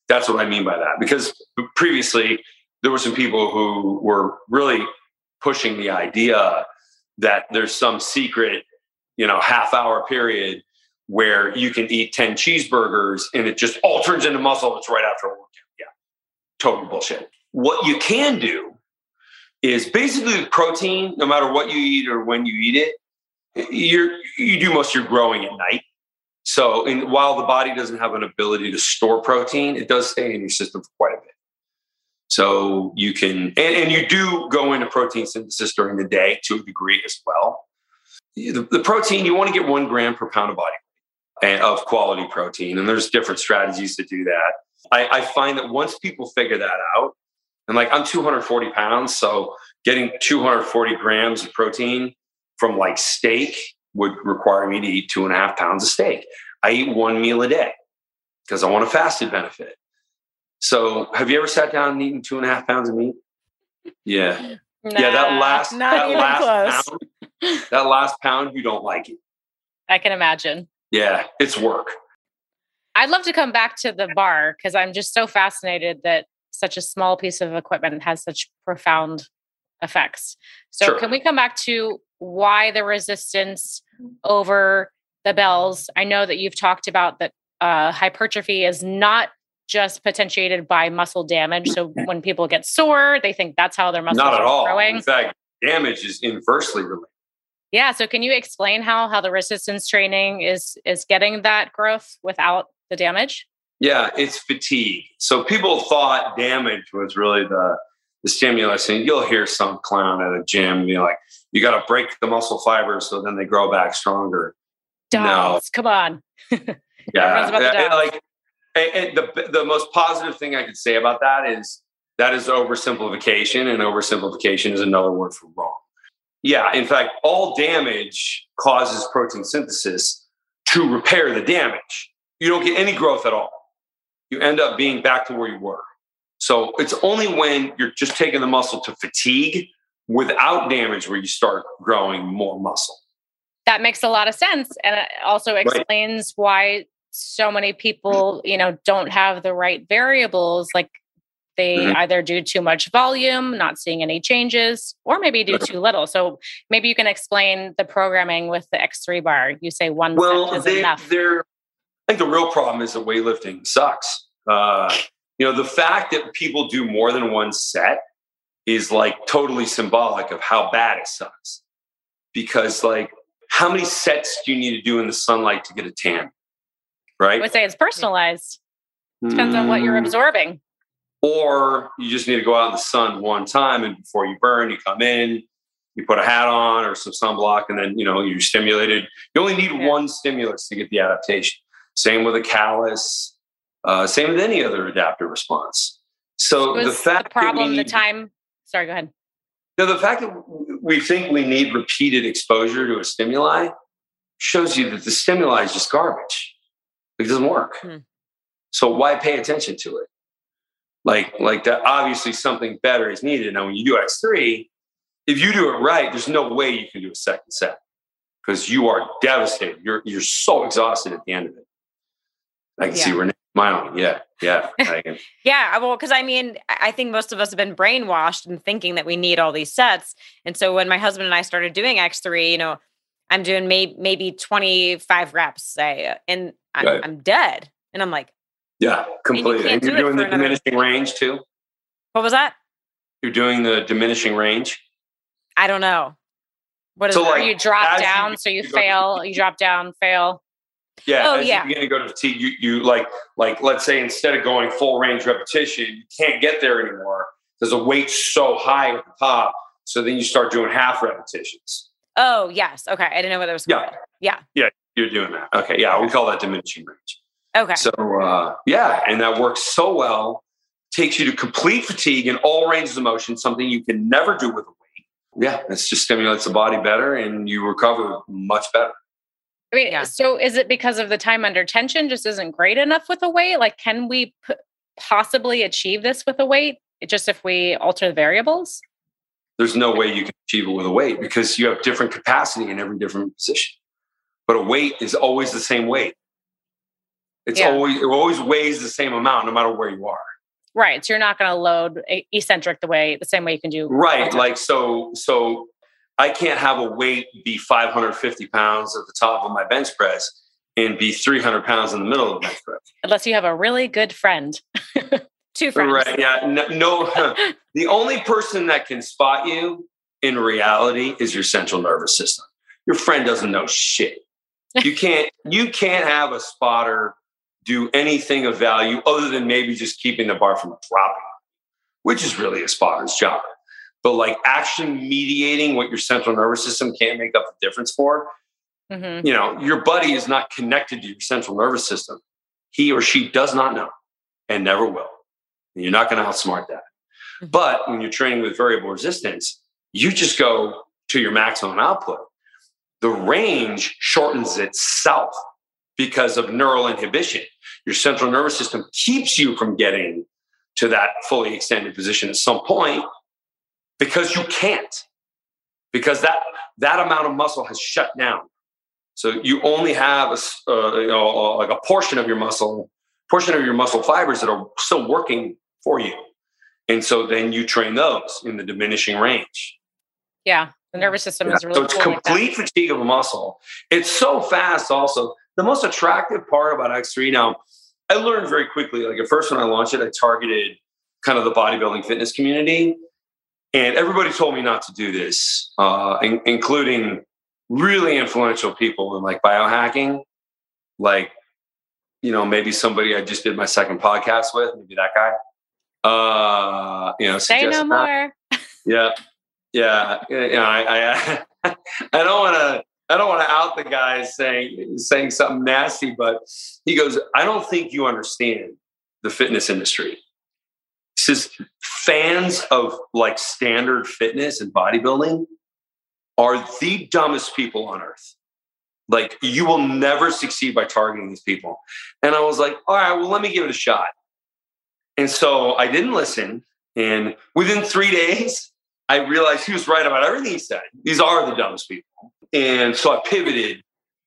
that's what I mean by that. Because previously there were some people who were really pushing the idea that there's some secret, you know, half hour period where you can eat 10 cheeseburgers and it just all turns into muscle. It's right after a workout. Yeah. Total bullshit. What you can do is basically protein, no matter what you eat or when you eat it, you're, you do most of your growing at night. So, and while the body doesn't have an ability to store protein, it does stay in your system for quite a bit. So you can, and, and you do go into protein synthesis during the day to a degree as well. The, the protein, you want to get one gram per pound of body and of quality protein. And there's different strategies to do that. I, I find that once people figure that out, and like I'm 240 pounds, so getting 240 grams of protein from like steak would require me to eat two and a half pounds of steak. I eat one meal a day because I want a fasted benefit. So, have you ever sat down and eaten two and a half pounds of meat? Yeah, yeah. That last, not that even last close. pound, that last pound, you don't like it. I can imagine. Yeah, it's work. I'd love to come back to the bar because I'm just so fascinated that such a small piece of equipment has such profound effects. So, Sure. can we come back to why the resistance over the bells? I know that you've talked about that uh, hypertrophy is not just potentiated by muscle damage. So, when people get sore, they think that's how their muscles Not at are all. growing. In fact, damage is inversely related. Yeah. So, can you explain how how the resistance training is is getting that growth without the damage? Yeah, it's fatigue. So people thought damage was really the the stimulus, and you'll hear some clown at a gym be like, "You got to break the muscle fibers so then they grow back stronger." No. Come on. Yeah, and- like, and the the most positive thing I could say about that is that is oversimplification, and oversimplification is another word for wrong. Yeah, in fact, all damage causes protein synthesis to repair the damage. You don't get any growth at all. You end up being back to where you were. So it's only when you're just taking the muscle to fatigue without damage where you start growing more muscle. that makes a lot of sense and it also explains why so many people you know don't have the right variables like they Mhm. either do too much volume not seeing any changes or maybe do too little so maybe you can explain the programming with the x3 bar you say one well, set is they, enough they're. I think the real problem is that weightlifting sucks. Uh, you know, the fact that people do more than one set is like totally symbolic of how bad it sucks. Because, like, how many sets do you need to do in the sunlight to get a tan? Right. I would say it's personalized depends on what you're Mm, absorbing Or you just need to go out in the sun one time, and before you burn, you come in, you put a hat on or some sunblock, and then you know you're stimulated. You only need Yeah. one stimulus to get the adaptation. Same with a callus. Uh, same with any other adaptive response. So the fact the problem that we the time sorry go ahead no, the fact that we think we need repeated exposure to a stimuli shows you that the stimuli is just garbage. It doesn't work. Hmm. So why pay attention to it? Like, like that obviously something better is needed. Now, when you do X3, if you do it right, there's no way you can do a second set because you are devastated. You're you're so exhausted at the end of it. I can yeah. see Renee smiling. Yeah, yeah, yeah. Uh, well, because I mean, I think most of us have been brainwashed in thinking that we need all these sets. And so when my husband and I started doing X three, you know, I'm doing maybe maybe 25 reps, say, and I'm, right. I'm dead. And I'm like, yeah, completely. And, you are doing the another... diminishing range too. What was that? You're doing the diminishing range. I don't know. What is so like, you drop down, you, so you, you fail, you drop down, fail. Yeah. Oh, as yeah. you begin to go to fatigue, you, you like, like, let's say instead of going full range repetition, you can't get there anymore because the weight's so high at the top. So then you start doing half repetitions. Oh, yes. Okay. I didn't know what that was yeah. Yeah. Yeah. You're doing that. Okay. Yeah. We call that diminishing range. Okay. So, uh, yeah. And that works so well, takes you to complete fatigue in all ranges of motion, something you can never do with a weight. Yeah. It just stimulates the body better and you recover much better. I mean, yeah. so is it because of the time under tension just isn't great enough with a weight? Like, can we p- possibly achieve this with a weight just if we alter the variables? There's no way you can achieve it with a weight because you have different capacity in every different position. But a weight is always the same weight. It's yeah. always it always weighs the same amount no matter where you are. Right. So you're not going to load eccentric the way the same way you can do. Right. Like so so I can't have a weight be 550 pounds at the top of my bench press and be 300 pounds in the middle of the bench press. Unless you have a really good friend. Two friends. Right. Yeah. No, no the only person that can spot you in reality is your central nervous system. Your friend doesn't know shit. You can't you can't have a spotter do anything of value other than maybe just keeping the bar from dropping, which is really a spotter's job but like actually mediating what your central nervous system can't make up the difference for. Mm-hmm. You know, your buddy is not connected to your central nervous system. He or she does not know and never will. And you're not going to outsmart that. Mm-hmm. But when you're training with variable resistance, you just go to your maximum output. The range shortens itself because of neural inhibition. Your central nervous system keeps you from getting to that fully extended position at some point because you can't because that that amount of muscle has shut down. So you only have a uh, you know like a portion of your muscle portion of your muscle fibers that are still working for you. And so then you train those in the diminishing range. Yeah the nervous system yeah. is really so it's cool complete fatigue of a muscle. It's so fast also the most attractive part about x3 now i learned very quickly like at first when i launched it i targeted kind of the bodybuilding fitness community and everybody told me not to do this, uh, in, including really influential people in like biohacking, like, you know, maybe somebody I just did my second podcast with, maybe that guy. Uh, you know, say no more. Yeah. Yeah. You know, I, I, I don't want to, I don't want to out the guy saying, saying something nasty, but he goes, I don't think you understand the fitness industry says fans of like standard fitness and bodybuilding are the dumbest people on earth. Like you will never succeed by targeting these people. And I was like, all right, well, let me give it a shot. And so I didn't listen. And within three days, I realized he was right about everything he said. These are the dumbest people. And so I pivoted.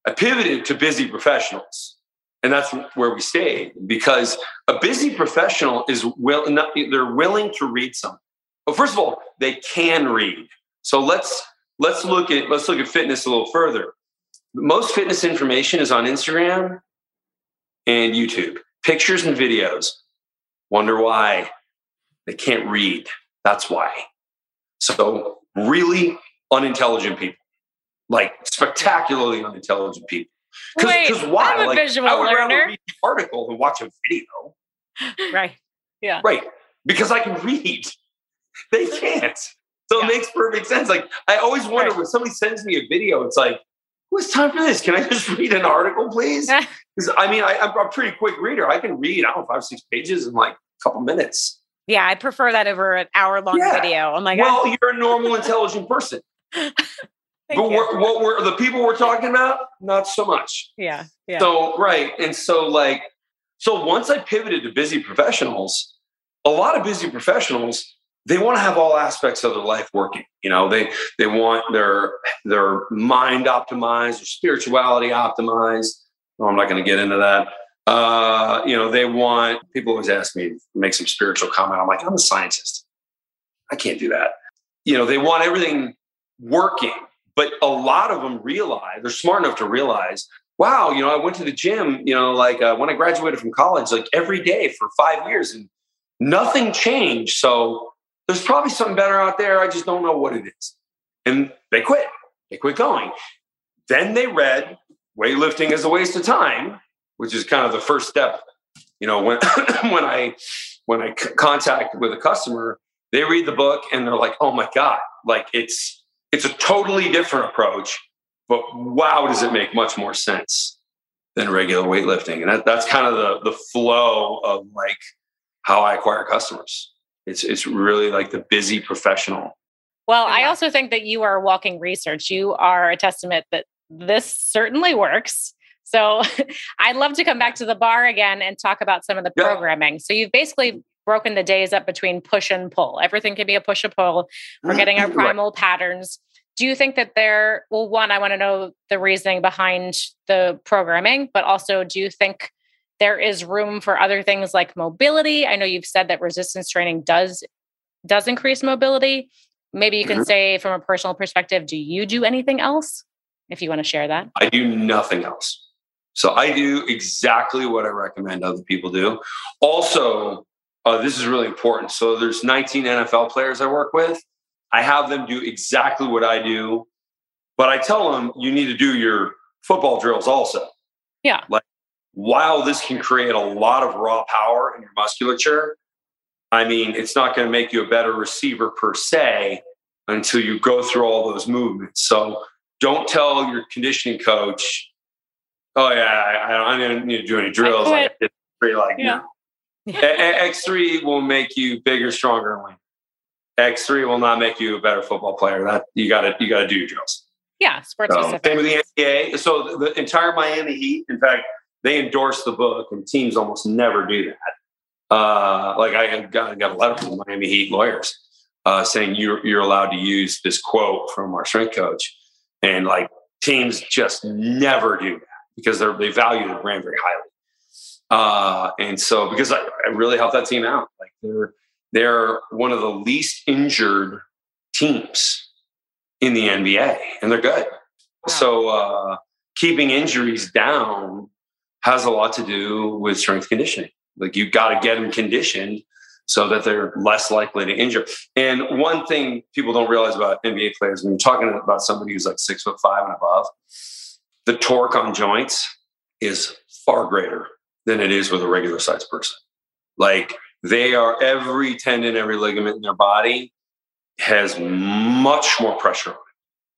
I pivoted to busy professionals. And that's where we stayed because a busy professional is will not, they're willing to read something. Well first of all they can read. So let's let's look at let's look at fitness a little further. Most fitness information is on instagram and youtube. Pictures and videos. Wonder why? They can't read. That's why. So really unintelligent people like spectacularly unintelligent people because why? I'm a like, visual I would learner. rather read an article than watch a video. right. Yeah. Right. Because I can read. They can't. So yeah. it makes perfect sense. Like I always wonder right. when somebody sends me a video, it's like, who has time for this? Can I just read an article, please? Because I mean, I, am a pretty quick reader. I can read, I don't know, five, six pages in like a couple minutes. Yeah, I prefer that over an hour long yeah. video. My god. Well, ah. you're a normal, intelligent person. But we're, what we're the people we're talking about, not so much. Yeah. Yeah. So right, and so like, so once I pivoted to busy professionals, a lot of busy professionals they want to have all aspects of their life working. You know, they they want their their mind optimized, their spirituality optimized. No, I'm not going to get into that. Uh, you know, they want people always ask me to make some spiritual comment. I'm like, I'm a scientist. I can't do that. You know, they want everything working, but a lot of them realize they're smart enough to realize, wow, you know, I went to the gym, you know, like uh, when I graduated from college, like every day for five years and nothing changed. So there's probably something better out there. I just don't know what it is. And they quit. They quit going. Then they read weightlifting is a waste of time, which is kind of the first step. You know, when when I when I c- contact with a customer, they read the book and they're like, "Oh my god!" Like it's it's a totally different approach, but wow, does it make much more sense than regular weightlifting? And that, that's kind of the the flow of like how I acquire customers. It's it's really like the busy professional. Well, I also think that you are walking research. You are a testament that this certainly works. So I'd love to come back to the bar again and talk about some of the yeah. programming. So you've basically broken the days up between push and pull. Everything can be a push and pull. We're getting our primal right. patterns. Do you think that there, well, one, I want to know the reasoning behind the programming, but also do you think there is room for other things like mobility. I know you've said that resistance training does does increase mobility. Maybe you can mm-hmm. say from a personal perspective, do you do anything else? If you want to share that. I do nothing else. So I do exactly what I recommend other people do. Also, uh, this is really important. So there's 19 NFL players I work with. I have them do exactly what I do, but I tell them you need to do your football drills also. Yeah. Like while this can create a lot of raw power in your musculature, I mean, it's not going to make you a better receiver per se until you go through all those movements. So don't tell your conditioning coach, "Oh yeah, I, I don't need to do any drills." I Like, like yeah. No. X3 will make you bigger, stronger, and lean. X3 will not make you a better football player. That you got to you got to do your drills. Yeah, sports so, specific. Same with the NBA. So the entire Miami Heat, in fact, they endorse the book, and teams almost never do that. Uh, like I got, got a letter from the Miami Heat lawyers uh, saying you're you're allowed to use this quote from our strength coach, and like teams just never do that because they they value the brand very highly. Uh, and so because I, I really helped that team out, like they're they're one of the least injured teams in the NBA, and they're good. Wow. So uh, keeping injuries down has a lot to do with strength conditioning. Like you got to get them conditioned so that they're less likely to injure. And one thing people don't realize about NBA players when you're talking about somebody who's like six foot five and above, the torque on joints is far greater than it is with a regular sized person. Like they are every tendon, every ligament in their body has much more pressure on it.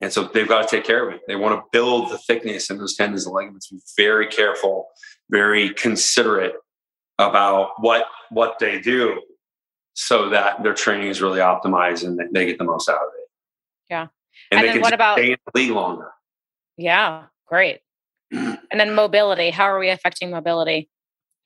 And so they've got to take care of it. They want to build the thickness in those tendons and ligaments. Be very careful, very considerate about what what they do, so that their training is really optimized and they get the most out of it. Yeah. And, and they can what about stay in the league longer. Yeah, great. and then mobility. How are we affecting mobility?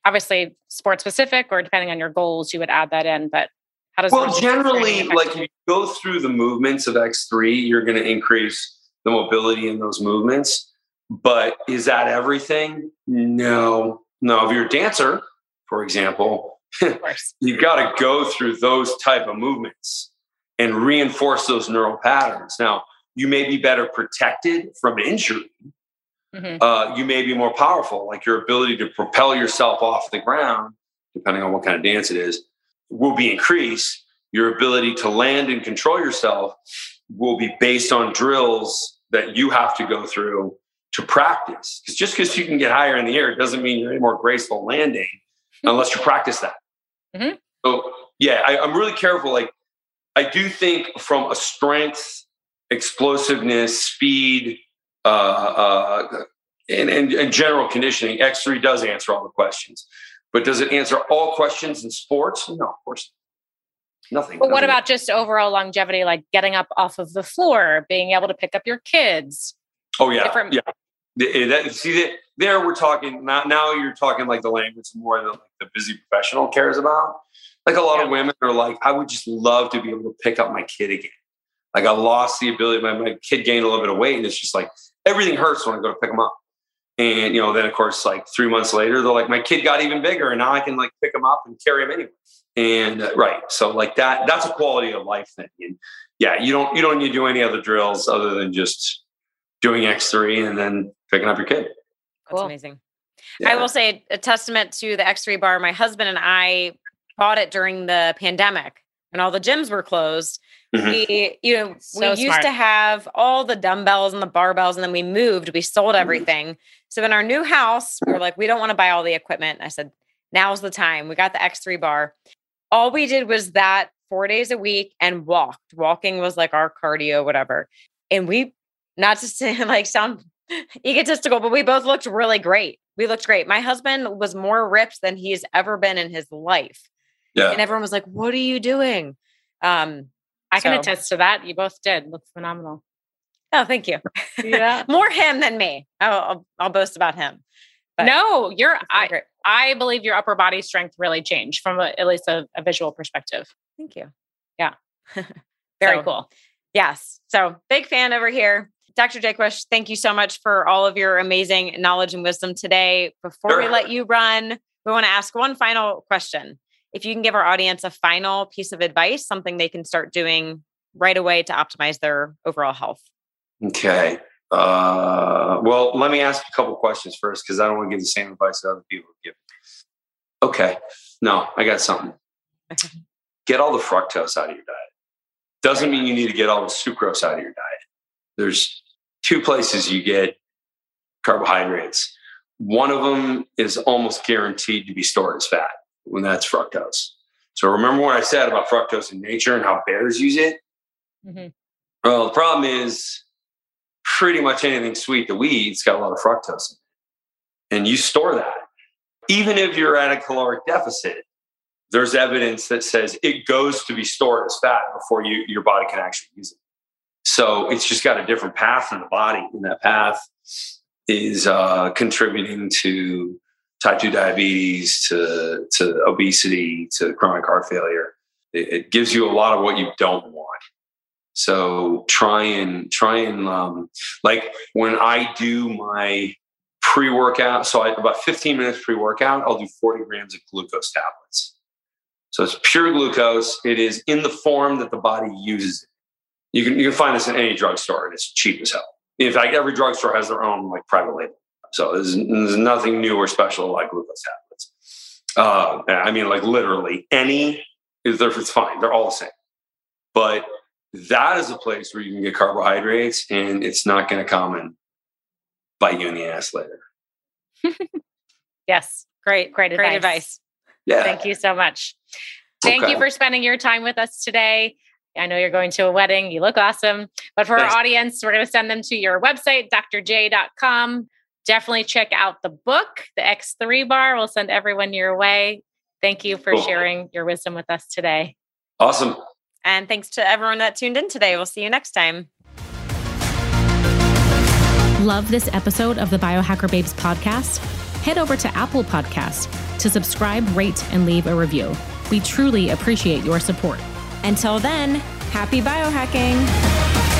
Obviously, sport specific, or depending on your goals, you would add that in. But how does well, generally, like you go through the movements of X3, you're going to increase the mobility in those movements. But is that everything? No, no. If you're a dancer, for example, you've got to go through those type of movements and reinforce those neural patterns. Now, you may be better protected from injury. Mm-hmm. Uh, you may be more powerful, like your ability to propel yourself off the ground, depending on what kind of dance it is, will be increased. Your ability to land and control yourself will be based on drills that you have to go through to practice. Because just because you can get higher in the air doesn't mean you're any more graceful landing unless you practice that. Mm-hmm. So, yeah, I, I'm really careful. Like, I do think from a strength, explosiveness, speed, uh, uh, and, and, and, general conditioning, X3 does answer all the questions. But does it answer all questions in sports? No, of course. Nothing. But what about just overall longevity, like getting up off of the floor, being able to pick up your kids? Oh yeah, different- yeah. The- that- see that there we're talking now. Now you're talking like the language more that like, the busy professional cares about. Like a lot of women are like, I would just love to be able to pick up my kid again. Like I lost the ability. My, my kid gained a little bit of weight, and it's just like everything hurts when I go to pick them up. And you know, then of course, like three months later, they're like, my kid got even bigger, and now I can like pick him up and carry him anywhere. And uh, right, so like that, that's a quality of life thing. And yeah, you don't you don't need to do any other drills other than just doing X three and then picking up your kid. That's Cool. amazing. I will say a testament to the X3 bar. My husband and I bought it during the pandemic when all the gyms were closed. Mhm. We, you know, So we used smart. to have all the dumbbells and the barbells, and then we moved. We sold everything. So in our new house, we're like, we don't want to buy all the equipment. I said, now's the time. We got the X3 bar. All we did was that four days a week and walked. Walking was like our cardio, whatever. And we, not to say like sound egotistical, but we both looked really great. We looked great. My husband was more ripped than he's ever been in his life. Yeah. And everyone was like, What are you doing? Um, I can So- attest to that. You both did look phenomenal. oh, thank you. Yeah. more him than me. I'll, I'll, I'll boast about him. But no, you're. I great. I believe your upper body strength really changed from a, at least a, a visual perspective. Thank you. Yeah. Very So, cool. Yes. So big fan over here. Dr. Jaquish, thank you so much for all of your amazing knowledge and wisdom today. Before we let you run, we want to ask one final question. If you can give our audience a final piece of advice, something they can start doing right away to optimize their overall health. Okay. Uh, well, let me ask a couple questions first because I don't want to give the same advice that other people give. Okay. No, I got something. Okay. Get all the fructose out of your diet. Doesn't mean you need to get all the sucrose out of your diet. There's two places you get carbohydrates. One of them is almost guaranteed to be stored as fat when that's fructose. So remember what I said about fructose in nature and how bears use it? Mhm. Well, the problem is pretty much anything sweet that we eat, it's got a lot of fructose in it. And you store that. Even if you're at a caloric deficit, there's evidence that says it goes to be stored as fat before you, your body can actually use it. So it's just got a different path in the body, and that path is uh, contributing to type 2 diabetes, to, to obesity, to chronic heart failure. It, it gives you a lot of what you don't want. So try and try and um, like when I do my pre-workout, so I, about 15 minutes pre-workout, I'll do 40 grams of glucose tablets. So it's pure glucose. It is in the form that the body uses it. You can you can find this in any drugstore, and it's cheap as hell. In fact, every drugstore has their own like private label. So there's, there's nothing new or special like glucose tablets. Uh, I mean, like literally any is. It's fine. They're all the same. But that is a place where you can get carbohydrates, and it's not going to come and bite you in the ass later. Yes. Great, Great great advice. advice. Yeah. Thank you so much. Thank Okay. you for spending your time with us today. I know you're going to a wedding. You look awesome. But for Thanks. our audience, we're going to send them to your website, drj.com. Definitely check out the book, the X3 bar. We'll send everyone your way. Thank you for Cool. sharing your wisdom with us today. Awesome. And thanks to everyone that tuned in today. We'll see you next time. Love this episode of the Biohacker Babes podcast? Head over to Apple Podcast to subscribe, rate, and leave a review. We truly appreciate your support. Until then, happy biohacking.